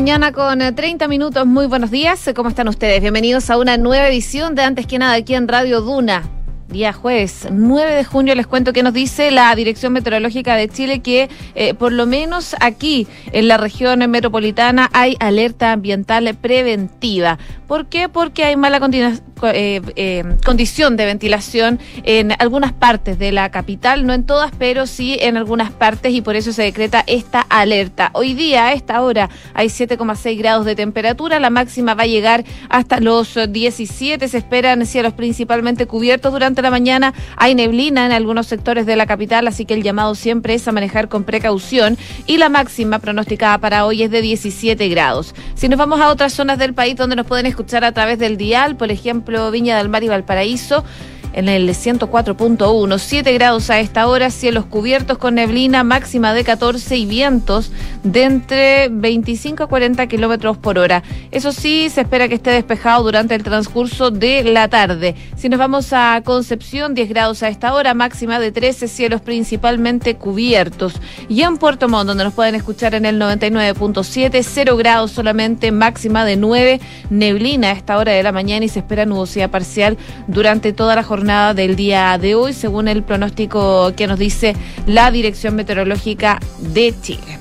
mañana con 30 eh, minutos. Muy buenos días. ¿Cómo están ustedes? Bienvenidos a una nueva edición de Antes que nada aquí en Radio Duna día jueves 9 de junio les cuento que nos dice la Dirección Meteorológica de Chile que eh, por lo menos aquí en la región metropolitana hay alerta ambiental preventiva. ¿Por qué? Porque hay mala eh, eh, condición de ventilación en algunas partes de la capital, no en todas, pero sí en algunas partes y por eso se decreta esta alerta. Hoy día a esta hora hay 7,6 grados de temperatura, la máxima va a llegar hasta los 17, se esperan cielos principalmente cubiertos durante la mañana hay neblina en algunos sectores de la capital, así que el llamado siempre es a manejar con precaución y la máxima pronosticada para hoy es de 17 grados. Si nos vamos a otras zonas del país donde nos pueden escuchar a través del dial, por ejemplo Viña del Mar y Valparaíso, en el 104.1. 7 grados a esta hora, cielos cubiertos con neblina, máxima de 14 y vientos de entre 25 a 40 kilómetros por hora. Eso sí, se espera que esté despejado durante el transcurso de la tarde. Si nos vamos a Concepción, 10 grados a esta hora, máxima de 13, cielos principalmente cubiertos. Y en Puerto Montt, donde nos pueden escuchar en el 99.7, 0 grados solamente, máxima de 9, neblina a esta hora de la mañana y se espera nubosidad parcial durante toda la jornada jornada del día de hoy, según el pronóstico que nos dice la Dirección Meteorológica de Chile.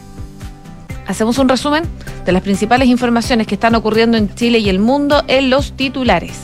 Hacemos un resumen de las principales informaciones que están ocurriendo en Chile y el mundo en los titulares.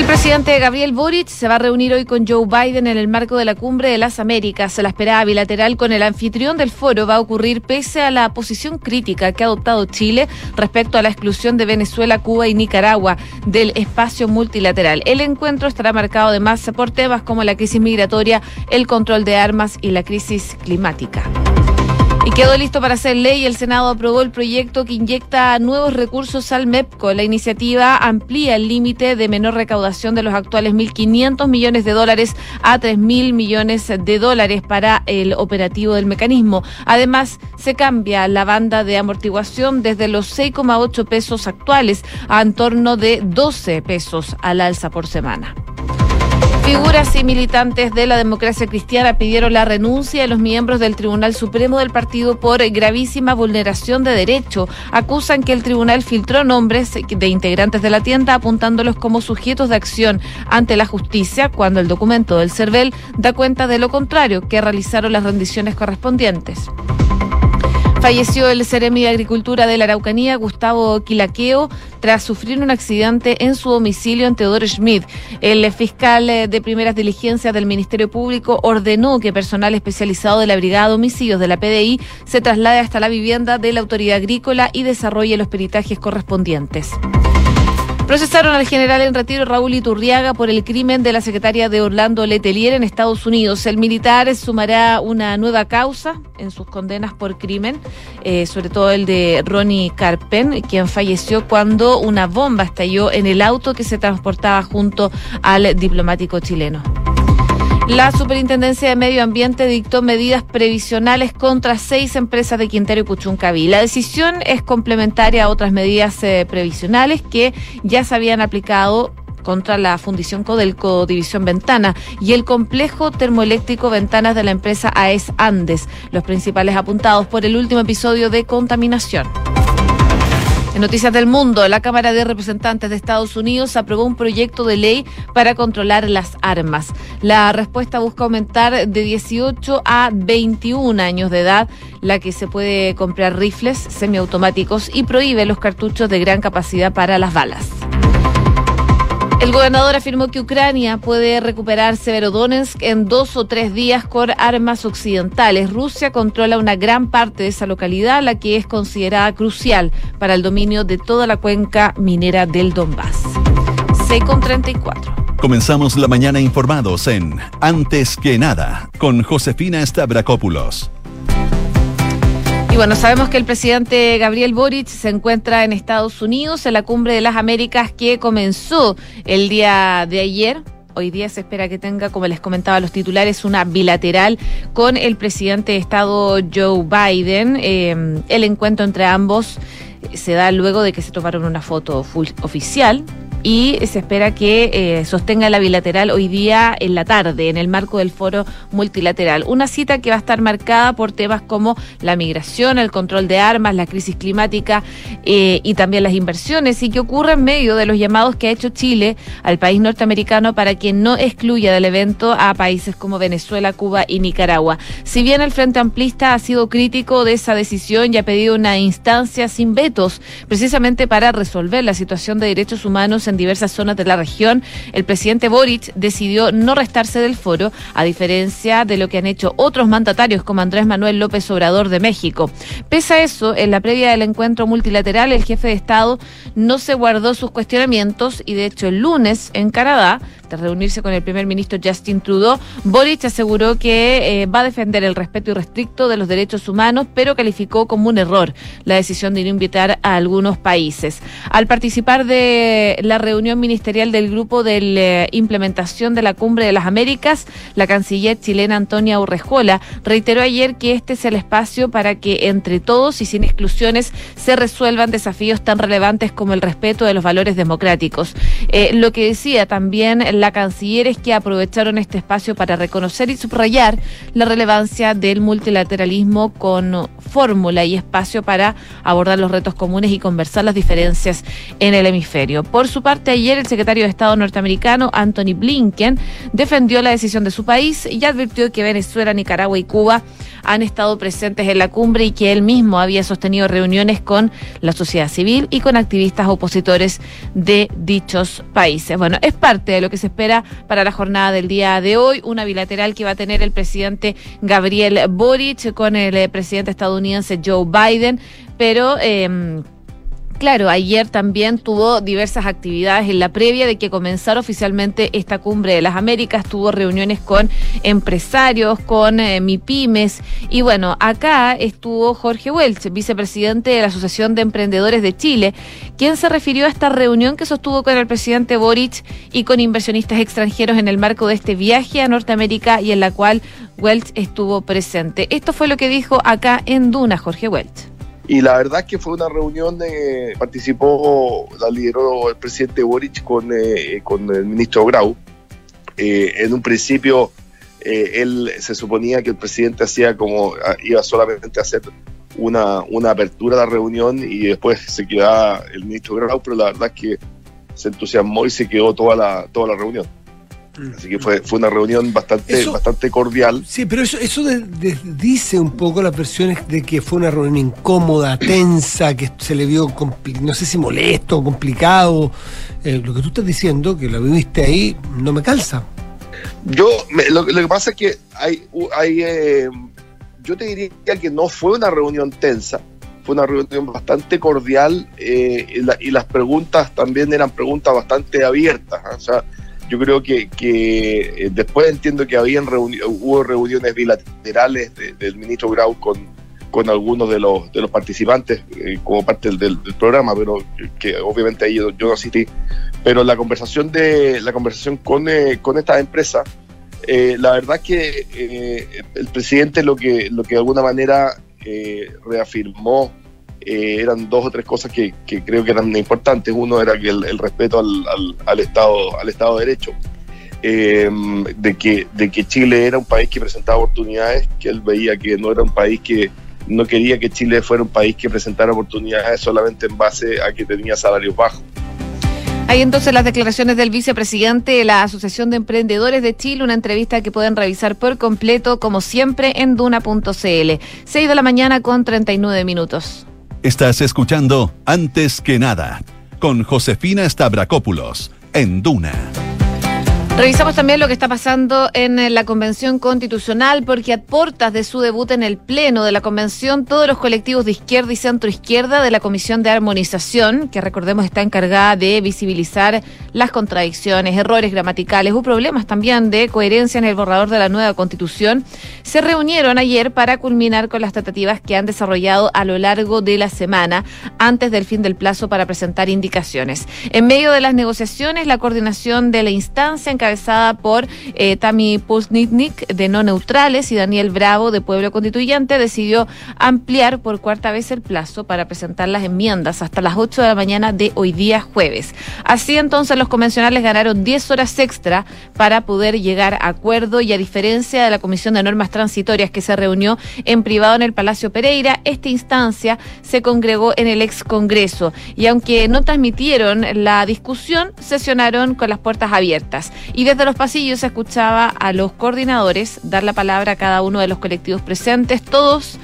El presidente Gabriel Boric se va a reunir hoy con Joe Biden en el marco de la Cumbre de las Américas. La esperada bilateral con el anfitrión del foro va a ocurrir pese a la posición crítica que ha adoptado Chile respecto a la exclusión de Venezuela, Cuba y Nicaragua del espacio multilateral. El encuentro estará marcado además por temas como la crisis migratoria, el control de armas y la crisis climática. Y quedó listo para hacer ley. El Senado aprobó el proyecto que inyecta nuevos recursos al MEPCO. La iniciativa amplía el límite de menor recaudación de los actuales 1.500 millones de dólares a 3.000 millones de dólares para el operativo del mecanismo. Además, se cambia la banda de amortiguación desde los 6,8 pesos actuales a en torno de 12 pesos al alza por semana. Figuras y militantes de la democracia cristiana pidieron la renuncia de los miembros del Tribunal Supremo del partido por gravísima vulneración de derecho. Acusan que el tribunal filtró nombres de integrantes de la tienda apuntándolos como sujetos de acción ante la justicia cuando el documento del CERVEL da cuenta de lo contrario, que realizaron las rendiciones correspondientes. Falleció el Ceremi de Agricultura de la Araucanía, Gustavo Quilaqueo, tras sufrir un accidente en su domicilio en Teodoro Schmidt. El fiscal de primeras diligencias del Ministerio Público ordenó que personal especializado de la Brigada de Homicidios de la PDI se traslade hasta la vivienda de la Autoridad Agrícola y desarrolle los peritajes correspondientes. Procesaron al general en retiro Raúl Iturriaga por el crimen de la secretaria de Orlando Letelier en Estados Unidos. El militar sumará una nueva causa en sus condenas por crimen, eh, sobre todo el de Ronnie Carpen, quien falleció cuando una bomba estalló en el auto que se transportaba junto al diplomático chileno. La Superintendencia de Medio Ambiente dictó medidas previsionales contra seis empresas de Quintero y Puchuncaví. La decisión es complementaria a otras medidas eh, previsionales que ya se habían aplicado contra la Fundición Codelco División Ventana y el complejo termoeléctrico Ventanas de la empresa AES Andes, los principales apuntados por el último episodio de contaminación. En Noticias del Mundo, la Cámara de Representantes de Estados Unidos aprobó un proyecto de ley para controlar las armas. La respuesta busca aumentar de 18 a 21 años de edad la que se puede comprar rifles semiautomáticos y prohíbe los cartuchos de gran capacidad para las balas. El gobernador afirmó que Ucrania puede recuperar Severodonetsk en dos o tres días con armas occidentales. Rusia controla una gran parte de esa localidad, la que es considerada crucial para el dominio de toda la cuenca minera del Donbass. C con 34. Comenzamos la mañana informados en Antes que nada con Josefina Stavrakopoulos. Bueno, sabemos que el presidente Gabriel Boric se encuentra en Estados Unidos en la cumbre de las Américas que comenzó el día de ayer. Hoy día se espera que tenga, como les comentaba los titulares, una bilateral con el presidente de Estado Joe Biden. Eh, el encuentro entre ambos se da luego de que se tomaron una foto oficial y se espera que eh, sostenga la bilateral hoy día en la tarde en el marco del foro multilateral. Una cita que va a estar marcada por temas como la migración, el control de armas, la crisis climática eh, y también las inversiones y que ocurre en medio de los llamados que ha hecho Chile al país norteamericano para que no excluya del evento a países como Venezuela, Cuba y Nicaragua. Si bien el Frente Amplista ha sido crítico de esa decisión y ha pedido una instancia sin vetos, precisamente para resolver la situación de derechos humanos en diversas zonas de la región, el presidente Boric decidió no restarse del foro, a diferencia de lo que han hecho otros mandatarios como Andrés Manuel López Obrador de México. Pese a eso, en la previa del encuentro multilateral, el jefe de Estado no se guardó sus cuestionamientos y de hecho el lunes en Canadá tras reunirse con el primer ministro Justin Trudeau, Boric aseguró que eh, va a defender el respeto irrestricto de los derechos humanos, pero calificó como un error la decisión de no invitar a algunos países. Al participar de la reunión ministerial del grupo de la implementación de la Cumbre de las Américas, la canciller chilena Antonia Urrejola reiteró ayer que este es el espacio para que entre todos y sin exclusiones se resuelvan desafíos tan relevantes como el respeto de los valores democráticos. Eh, lo que decía también la canciller es que aprovecharon este espacio para reconocer y subrayar la relevancia del multilateralismo con fórmula y espacio para abordar los retos comunes y conversar las diferencias en el hemisferio. Por su parte, ayer el secretario de Estado norteamericano, Anthony Blinken, defendió la decisión de su país y advirtió que Venezuela, Nicaragua y Cuba han estado presentes en la cumbre y que él mismo había sostenido reuniones con la sociedad civil y con activistas opositores de dichos países. Bueno, es parte de lo que se espera para la jornada del día de hoy, una bilateral que va a tener el presidente Gabriel Boric con el eh, presidente estadounidense Joe Biden, pero... Eh, Claro, ayer también tuvo diversas actividades en la previa de que comenzara oficialmente esta cumbre de las Américas, tuvo reuniones con empresarios, con eh, MIPIMES y bueno, acá estuvo Jorge Welch, vicepresidente de la Asociación de Emprendedores de Chile, quien se refirió a esta reunión que sostuvo con el presidente Boric y con inversionistas extranjeros en el marco de este viaje a Norteamérica y en la cual Welch estuvo presente. Esto fue lo que dijo acá en Duna Jorge Welch. Y la verdad es que fue una reunión, eh, participó, la lideró el presidente Boric con, eh, con el ministro Grau. Eh, en un principio, él se suponía que el presidente hacía como, ah, iba solamente a hacer una, una apertura de la reunión y después se quedaba el ministro Grau, pero la verdad es que se entusiasmó y se quedó toda la, toda la reunión. Así que fue, fue una reunión bastante, bastante cordial. Sí, pero eso, eso dice un poco las versiones de que fue una reunión incómoda, tensa, que se le vio, no sé si molesto, complicado. Eh, lo que tú estás diciendo, que lo viviste ahí, no me calza. Yo, lo, que pasa es que hay, hay eh, yo te diría que no fue una reunión tensa, fue una reunión bastante cordial eh, y, las preguntas también eran preguntas bastante abiertas. ¿ah? O sea, yo creo que, que eh, después entiendo que habían hubo reuniones bilaterales del ministro Grau con, con algunos de los, de los participantes eh, como parte del, programa, pero que, obviamente ahí yo, no asistí. Pero la conversación de la conversación con, eh, con esta empresa, la verdad que el presidente lo que, lo que de alguna manera reafirmó eh, eran dos o tres cosas que, creo que eran importantes. Uno era que el, respeto al, Estado, al Estado de Derecho. Eh, de, que, de que Chile era un país que presentaba oportunidades, que él veía que no era un país que no quería que Chile fuera un país que presentara oportunidades solamente en base a que tenía salarios bajos. Hay entonces las declaraciones del vicepresidente de la Asociación de Emprendedores de Chile, una entrevista que pueden revisar por completo, como siempre, en duna.cl. 6 de la mañana con 39 minutos. Estás escuchando Antes que nada con Josefina Stavrakopoulos en Duna. Revisamos también lo que está pasando en eh, la Convención Constitucional, porque a portas de su debut en el Pleno de la Convención, todos los colectivos de izquierda y centro izquierda de la Comisión de Armonización, que recordemos está encargada de visibilizar las contradicciones, errores gramaticales o problemas también de coherencia en el borrador de la nueva Constitución, se reunieron ayer para culminar con las tratativas que han desarrollado a lo largo de la semana, antes del fin del plazo para presentar indicaciones. En medio de las negociaciones, la coordinación de la instancia encargada encabezada por eh, Tami Pusnitnik de No Neutrales y Daniel Bravo de Pueblo Constituyente, decidió ampliar por cuarta vez el plazo para presentar las enmiendas hasta las 8 de la mañana de hoy día jueves. Así entonces los convencionales ganaron 10 horas extra para poder llegar a acuerdo y a diferencia de la Comisión de Normas Transitorias que se reunió en privado en el Palacio Pereira, esta instancia se congregó en el ex Congreso y aunque no transmitieron la discusión, sesionaron con las puertas abiertas y desde los pasillos se escuchaba a los coordinadores dar la palabra a cada uno de los colectivos presentes, todos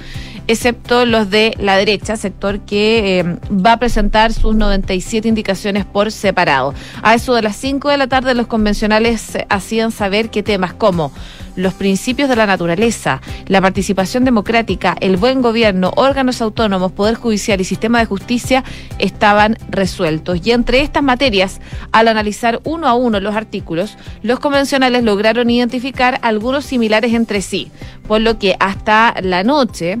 excepto los de la derecha, sector que eh, va a presentar sus 97 indicaciones por separado. A eso de las 5 de la tarde los convencionales hacían saber qué temas como los principios de la naturaleza, la participación democrática, el buen gobierno, órganos autónomos, poder judicial y sistema de justicia estaban resueltos. Y entre estas materias, al analizar uno a uno los artículos, los convencionales lograron identificar algunos similares entre sí, por lo que hasta la noche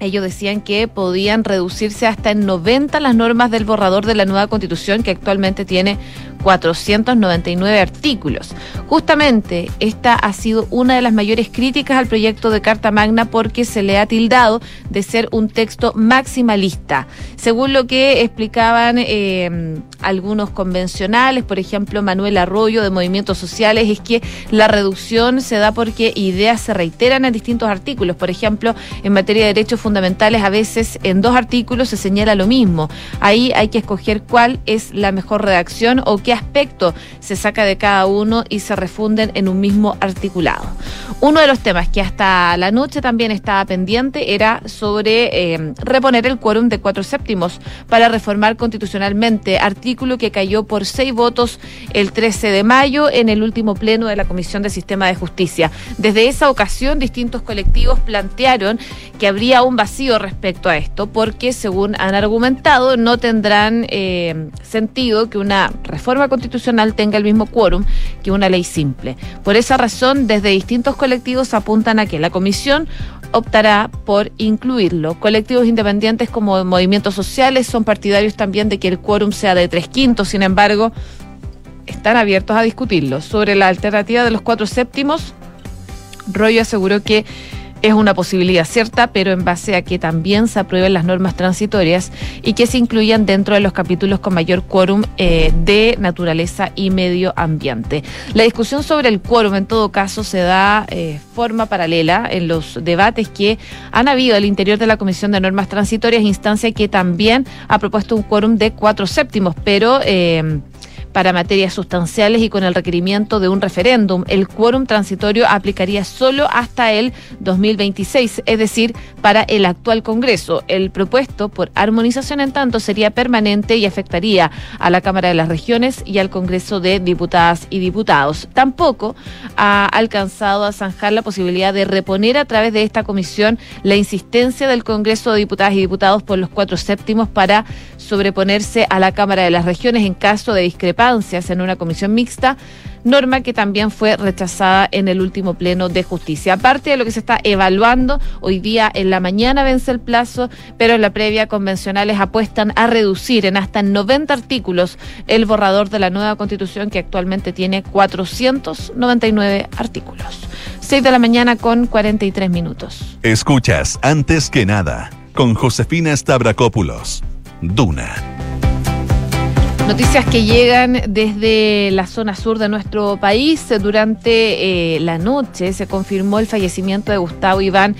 ellos decían que podían reducirse hasta en 90 las normas del borrador de la nueva constitución que actualmente tiene 499 artículos. Justamente esta ha sido una de las mayores críticas al proyecto de Carta Magna porque se le ha tildado de ser un texto maximalista. Según lo que explicaban eh, algunos convencionales, por ejemplo Manuel Arroyo de Movimientos Sociales, es que la reducción se da porque ideas se reiteran en distintos artículos. Por ejemplo, en materia de derechos fundamentales, a veces en dos artículos se señala lo mismo. Ahí hay que escoger cuál es la mejor redacción o qué aspecto se saca de cada uno y se refunden en un mismo articulado. Uno de los temas que hasta la noche también estaba pendiente era sobre eh, reponer el quórum de cuatro séptimos para reformar constitucionalmente, artículo que cayó por seis votos el 13 de mayo en el último pleno de la Comisión de Sistema de Justicia. Desde esa ocasión, distintos colectivos plantearon que habría un vacío respecto a esto, porque según han argumentado, no tendrán eh, sentido que una reforma constitucional tenga el mismo quórum que una ley simple. Por esa razón, desde distintos colectivos apuntan a que la comisión optará por incluirlo. Colectivos independientes como movimientos sociales son partidarios también de que el quórum sea de tres quintos, sin embargo, están abiertos a discutirlo. Sobre la alternativa de los cuatro séptimos, Rollo aseguró que es una posibilidad cierta, pero en base a que también se aprueben las normas transitorias y que se incluyan dentro de los capítulos con mayor quórum eh, de naturaleza y medio ambiente. La discusión sobre el quórum, en todo caso, se da eh, forma paralela en los debates que han habido al interior de la Comisión de Normas Transitorias, instancia que también ha propuesto un quórum de cuatro séptimos, pero... Eh, para materias sustanciales y con el requerimiento de un referéndum. El quórum transitorio aplicaría solo hasta el 2026, es decir, para el actual Congreso. El propuesto por armonización, en tanto, sería permanente y afectaría a la Cámara de las Regiones y al Congreso de Diputadas y Diputados. Tampoco ha alcanzado a zanjar la posibilidad de reponer a través de esta comisión la insistencia del Congreso de Diputadas y Diputados por los cuatro séptimos para sobreponerse a la Cámara de las Regiones en caso de en una comisión mixta, norma que también fue rechazada en el último pleno de justicia. Aparte de lo que se está evaluando, hoy día en la mañana vence el plazo, pero en la previa convencionales apuestan a reducir en hasta 90 artículos el borrador de la nueva constitución que actualmente tiene 499 artículos. 6 de la mañana con 43 minutos. Escuchas antes que nada con Josefina Stavrakopoulos. Duna. Noticias que llegan desde la zona sur de nuestro país. Durante eh, la noche se confirmó el fallecimiento de Gustavo Iván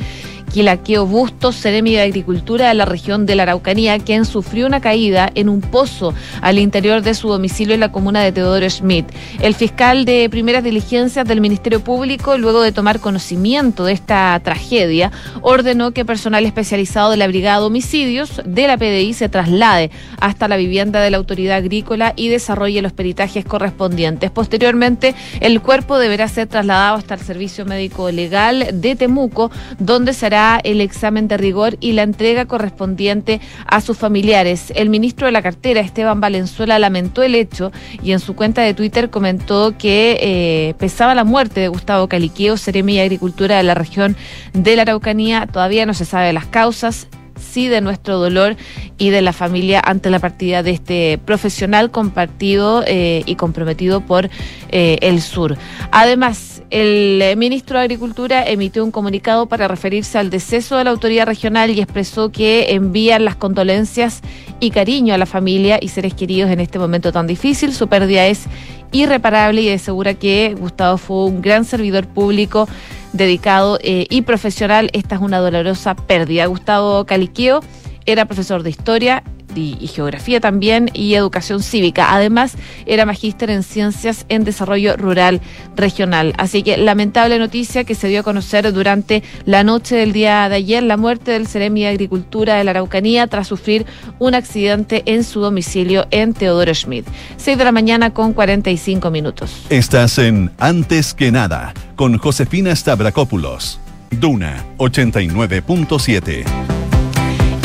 Quilaqueo Bustos, Ceremi de Agricultura de la región de la Araucanía, quien sufrió una caída en un pozo al interior de su domicilio en la comuna de Teodoro Schmidt. El fiscal de primeras diligencias del Ministerio Público, luego de tomar conocimiento de esta tragedia, ordenó que personal especializado de la Brigada de Homicidios de la PDI se traslade hasta la vivienda de la autoridad agrícola y desarrolle los peritajes correspondientes. Posteriormente, el cuerpo deberá ser trasladado hasta el Servicio Médico Legal de Temuco, donde será el examen de rigor y la entrega correspondiente a sus familiares. El ministro de la cartera, Esteban Valenzuela, lamentó el hecho y en su cuenta de Twitter comentó que eh, pesaba la muerte de Gustavo Caliqueo, Seremi y Agricultura de la región de la Araucanía. Todavía no se sabe las causas sí de nuestro dolor y de la familia ante la partida de este profesional compartido eh, y comprometido por eh, el sur. Además, el ministro de Agricultura emitió un comunicado para referirse al deceso de la autoridad regional y expresó que envían las condolencias y cariño a la familia y seres queridos en este momento tan difícil. Su pérdida es irreparable y asegura que Gustavo fue un gran servidor público dedicado eh, y profesional. Esta es una dolorosa pérdida. Gustavo Caliqueo era profesor de historia y, geografía también y educación cívica. Además, era magíster en ciencias en desarrollo rural regional. Así que lamentable noticia que se dio a conocer durante la noche del día de ayer, la muerte del Ceremi de Agricultura de la Araucanía tras sufrir un accidente en su domicilio en Teodoro Schmidt. 6 de la mañana con 45 minutos. Estás en Antes que nada con Josefina Stavrakopoulos. Duna 89.7.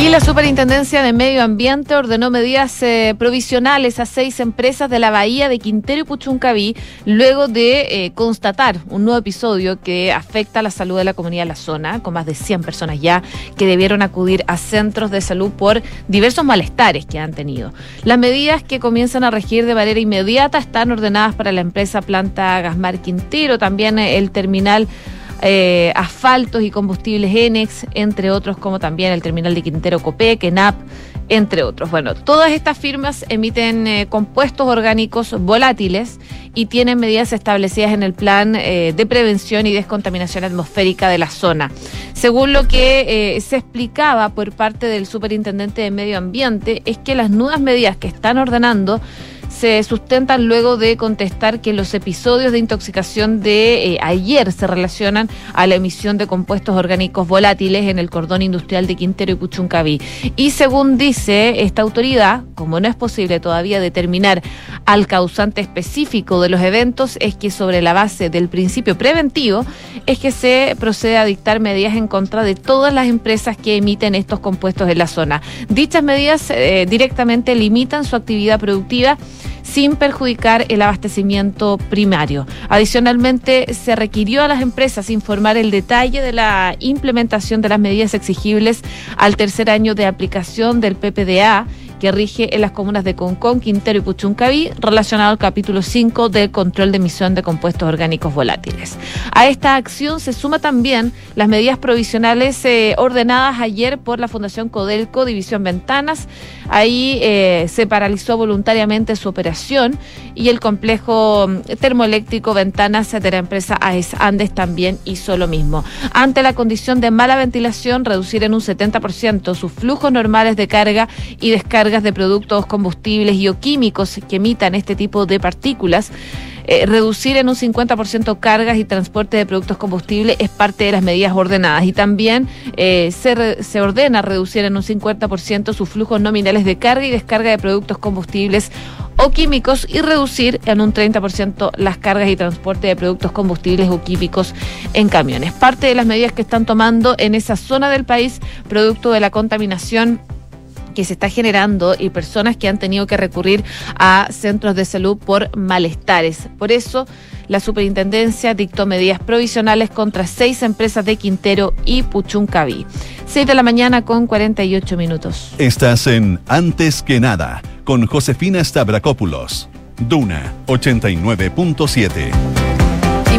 Y la Superintendencia de Medio Ambiente ordenó medidas eh, provisionales a seis empresas de la bahía de Quintero y Puchuncaví luego de eh, constatar un nuevo episodio que afecta la salud de la comunidad de la zona, con más de 100 personas ya que debieron acudir a centros de salud por diversos malestares que han tenido. Las medidas que comienzan a regir de manera inmediata están ordenadas para la empresa Planta Gasmar Quintero, también el terminal eh, asfaltos y combustibles Enex, entre otros como también el terminal de Quintero Copec, ENAP, entre otros. Bueno, todas estas firmas emiten eh, compuestos orgánicos volátiles y tienen medidas establecidas en el plan eh, de prevención y descontaminación atmosférica de la zona. Según lo que se explicaba por parte del superintendente de Medio Ambiente, es que las nuevas medidas que están ordenando se sustentan luego de contestar que los episodios de intoxicación de eh, ayer se relacionan a la emisión de compuestos orgánicos volátiles en el cordón industrial de Quintero y Puchuncaví. Y según dice esta autoridad, como no es posible todavía determinar al causante específico de los eventos, es que sobre la base del principio preventivo es que se procede a dictar medidas en contra de todas las empresas que emiten estos compuestos en la zona. Dichas medidas eh, directamente limitan su actividad productiva sin perjudicar el abastecimiento primario. Adicionalmente, se requirió a las empresas informar el detalle de la implementación de las medidas exigibles al tercer año de aplicación del PPDA que rige en las comunas de Concón, Quintero y Puchuncaví, relacionado al capítulo 5 del control de emisión de compuestos orgánicos volátiles. A esta acción se suma también las medidas provisionales eh, ordenadas ayer por la Fundación Codelco, División Ventanas. Ahí eh, se paralizó voluntariamente su operación y el complejo mm, termoeléctrico Ventanas de la empresa AES Andes también hizo lo mismo. Ante la condición de mala ventilación, reducir en un 70% sus flujos normales de carga y descarga de productos combustibles y químicos que emitan este tipo de partículas. Eh, reducir en un 50% cargas y transporte de productos combustibles es parte de las medidas ordenadas y también eh, se, se ordena reducir en un 50% sus flujos nominales de carga y descarga de productos combustibles o químicos y reducir en un 30% las cargas y transporte de productos combustibles o químicos en camiones. Parte de las medidas que están tomando en esa zona del país producto de la contaminación que se está generando y personas que han tenido que recurrir a centros de salud por malestares. Por eso, la superintendencia dictó medidas provisionales contra seis empresas de Quintero y Puchuncaví. Seis de la mañana con 48 minutos. Estás en Antes que nada con Josefina Stavrakopoulos. Duna 89.7.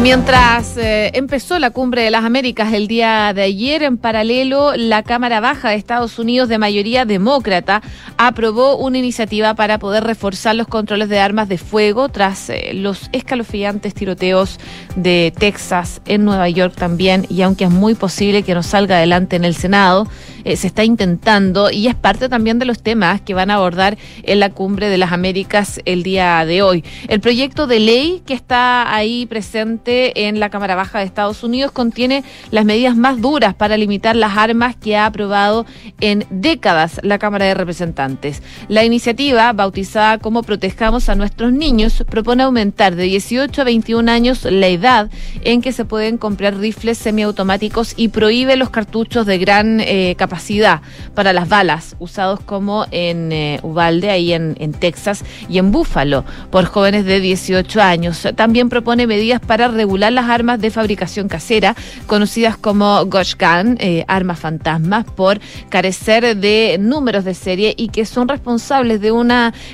Mientras eh, empezó la cumbre de las Américas el día de ayer, en paralelo, la Cámara Baja de Estados Unidos, de mayoría demócrata, aprobó una iniciativa para poder reforzar los controles de armas de fuego tras eh, los escalofriantes tiroteos de Texas, en Nueva York también, y aunque es muy posible que no salga adelante en el Senado, eh, se está intentando y es parte también de los temas que van a abordar en la cumbre de las Américas el día de hoy. El proyecto de ley que está ahí presente en la Cámara Baja de Estados Unidos contiene las medidas más duras para limitar las armas que ha aprobado en décadas la Cámara de Representantes. La iniciativa, bautizada como Protejamos a nuestros niños, propone aumentar de 18 a 21 años la edad en que se pueden comprar rifles semiautomáticos y prohíbe los cartuchos de gran eh, capacidad para las balas usados como en eh, Uvalde, ahí en, Texas, y en Búfalo por jóvenes de 18 años. También propone medidas para regular las armas de fabricación casera, conocidas como Ghost Gun, eh, armas fantasmas, por carecer de números de serie y que son responsables de un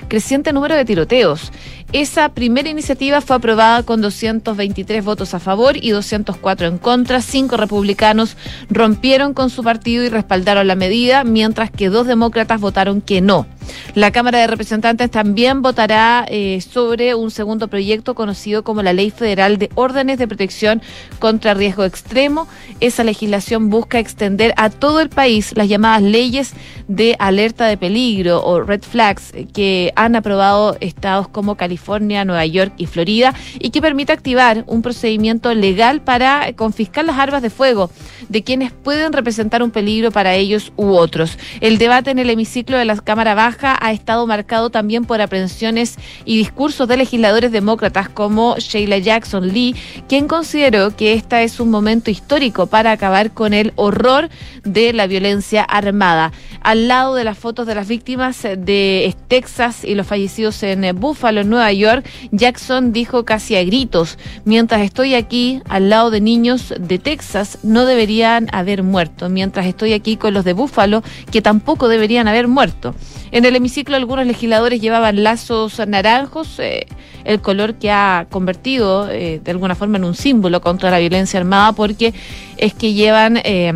creciente número de tiroteos. Esa primera iniciativa fue aprobada con 223 votos a favor y 204 en contra. Cinco republicanos rompieron con su partido y respaldaron la medida, mientras que dos demócratas votaron que no. La Cámara de Representantes también votará eh, sobre un segundo proyecto conocido como la Ley Federal de Órdenes de Protección contra Riesgo Extremo. Esa legislación busca extender a todo el país las llamadas leyes de alerta de peligro o red flags eh, que han aprobado estados como California, Nueva York y Florida y que permite activar un procedimiento legal para confiscar las armas de fuego de quienes pueden representar un peligro para ellos u otros. El debate en el hemiciclo de la Cámara Baja ha estado marcado también por aprehensiones y discursos de legisladores demócratas como Sheila Jackson Lee, quien consideró que este es un momento histórico para acabar con el horror de la violencia armada. Al lado de las fotos de las víctimas de Texas y los fallecidos en Buffalo, en York, Jackson dijo casi a gritos, mientras estoy aquí al lado de niños de Texas, no deberían haber muerto, mientras estoy aquí con los de Buffalo, que tampoco deberían haber muerto. En el hemiciclo algunos legisladores llevaban lazos naranjos, eh, el color que ha convertido eh, de alguna forma en un símbolo contra la violencia armada porque es que llevan... Eh,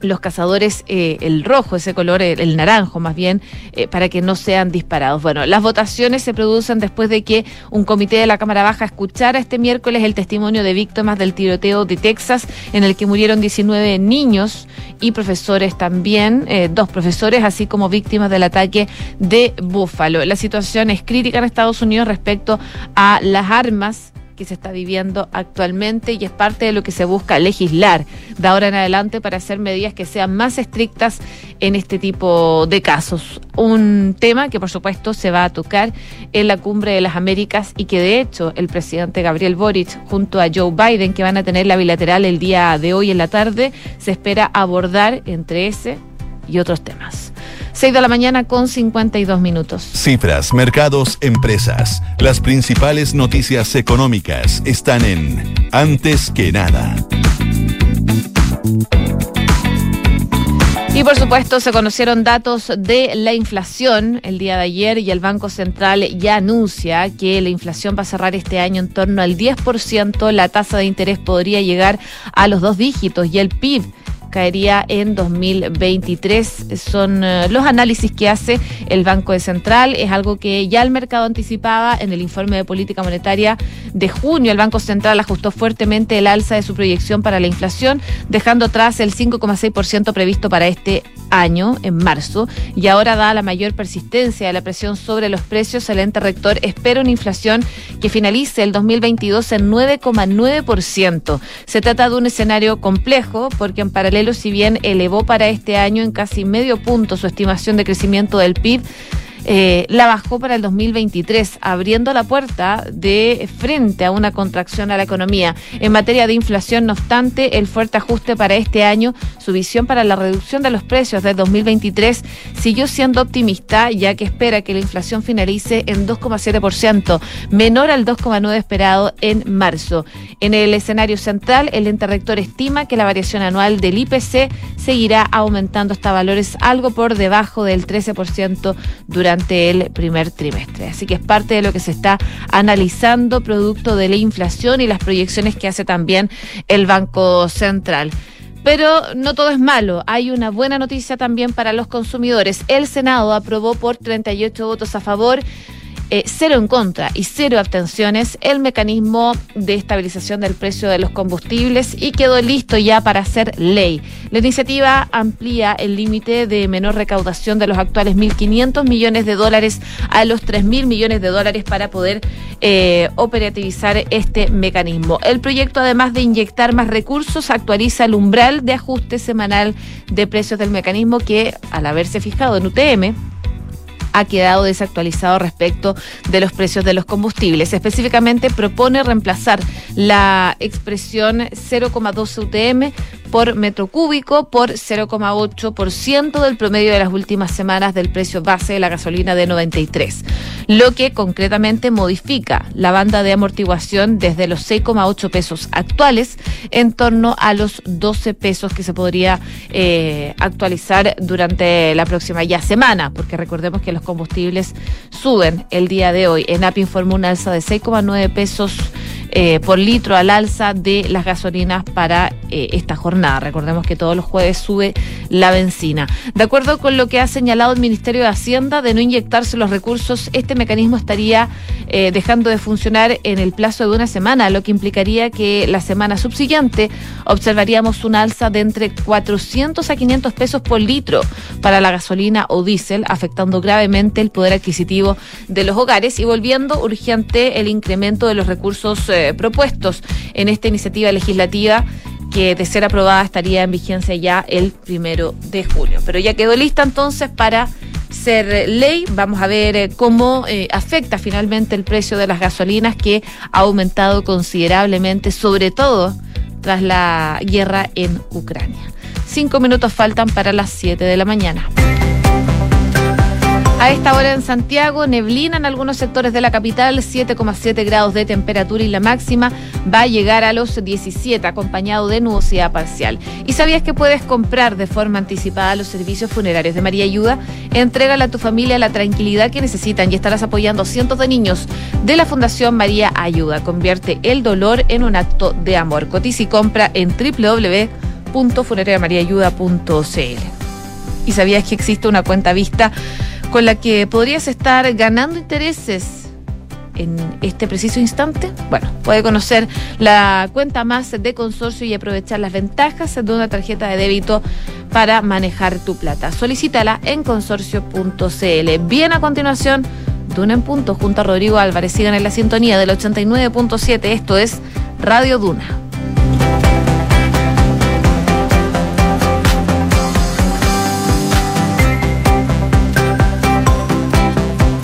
los cazadores eh, el rojo, ese color, el, naranjo más bien, eh, para que no sean disparados. Bueno, las votaciones se producen después de que un comité de la Cámara Baja escuchara este miércoles el testimonio de víctimas del tiroteo de Texas, en el que murieron 19 niños y profesores también, eh, dos profesores, así como víctimas del ataque de Búfalo. La situación es crítica en Estados Unidos respecto a las armas que se está viviendo actualmente y es parte de lo que se busca legislar de ahora en adelante para hacer medidas que sean más estrictas en este tipo de casos. Un tema que por supuesto se va a tocar en la cumbre de las Américas y que de hecho el presidente Gabriel Boric junto a Joe Biden que van a tener la bilateral el día de hoy en la tarde se espera abordar entre ese y otros temas. 6 de la mañana con 52 minutos. Cifras, mercados, empresas. Las principales noticias económicas están en Antes que nada. Y por supuesto se conocieron datos de la inflación el día de ayer y el Banco Central ya anuncia que la inflación va a cerrar este año en torno al 10%, la tasa de interés podría llegar a los dos dígitos y el PIB caería en 2023. Son eh, los análisis que hace el Banco de Central. Es algo que ya el mercado anticipaba en el informe de política monetaria de junio. El Banco Central ajustó fuertemente el alza de su proyección para la inflación, dejando atrás el 5,6% previsto para este año, en marzo, y ahora da la mayor persistencia de la presión sobre los precios, el ente rector espera una inflación que finalice el 2022 en 9,9%. Se trata de un escenario complejo porque en paralelo, si bien elevó para este año en casi medio punto su estimación de crecimiento del PIB, eh, la bajó para el 2023, abriendo la puerta de frente a una contracción a la economía. En materia de inflación, no obstante, el fuerte ajuste para este año, su visión para la reducción de los precios de 2023 siguió siendo optimista, ya que espera que la inflación finalice en 2,7%, menor al 2,9% esperado en marzo. En el escenario central, el ente rector estima que la variación anual del IPC seguirá aumentando hasta valores algo por debajo del 13% durante el primer trimestre. Así que es parte de lo que se está analizando producto de la inflación y las proyecciones que hace también el Banco Central. Pero no todo es malo. Hay una buena noticia también para los consumidores. El Senado aprobó por 38 votos a favor eh, cero en contra y cero abstenciones el mecanismo de estabilización del precio de los combustibles y quedó listo ya para hacer ley. La iniciativa amplía el límite de menor recaudación de los actuales 1.500 millones de dólares a los 3.000 millones de dólares para poder eh, operativizar este mecanismo. El proyecto, además de inyectar más recursos, actualiza el umbral de ajuste semanal de precios del mecanismo que, al haberse fijado en UTM, ha quedado desactualizado respecto de los precios de los combustibles. Específicamente propone reemplazar la expresión 0,12 UTM por metro cúbico por 0,8% del promedio de las últimas semanas del precio base de la gasolina de 93. lo que concretamente modifica la banda de amortiguación desde los 6,8 pesos actuales en torno a los 12 pesos que se podría eh, actualizar durante la próxima ya semana, porque recordemos que los combustibles suben el día de hoy. ENAP informó una alza de 6,9 pesos eh, por litro al alza de las gasolinas para eh, esta jornada. Recordemos que todos los jueves sube la benzina. De acuerdo con lo que ha señalado el Ministerio de Hacienda de no inyectarse los recursos, este mecanismo estaría eh, dejando de funcionar en el plazo de una semana, lo que implicaría que la semana subsiguiente observaríamos una alza de entre 400 a 500 pesos por litro para la gasolina o diésel, afectando gravemente el poder adquisitivo de los hogares y volviendo urgente el incremento de los recursos eh, propuestos en esta iniciativa legislativa que de ser aprobada estaría en vigencia ya el primero de junio. Pero ya quedó lista entonces para ser ley. Vamos a ver eh, cómo eh, afecta finalmente el precio de las gasolinas que ha aumentado considerablemente, sobre todo tras la guerra en Ucrania. Cinco minutos faltan para las siete de la mañana. A esta hora en Santiago, neblina en algunos sectores de la capital, 7,7 grados de temperatura y la máxima va a llegar a los 17, acompañado de nubosidad parcial. ¿Y sabías que puedes comprar de forma anticipada los servicios funerarios de María Ayuda? Entrégale a tu familia la tranquilidad que necesitan y estarás apoyando a cientos de niños de la Fundación María Ayuda. Convierte el dolor en un acto de amor. Cotiza y compra en www.funerariamariaayuda.cl. ¿Y sabías que existe una cuenta vista? Con la que podrías estar ganando intereses en este preciso instante? Bueno, puede conocer la cuenta más de consorcio y aprovechar las ventajas de una tarjeta de débito para manejar tu plata. Solicítala en consorcio.cl. Bien a continuación, Duna en punto junto a Rodrigo Álvarez. Sigan en la sintonía del 89.7. Esto es Radio Duna.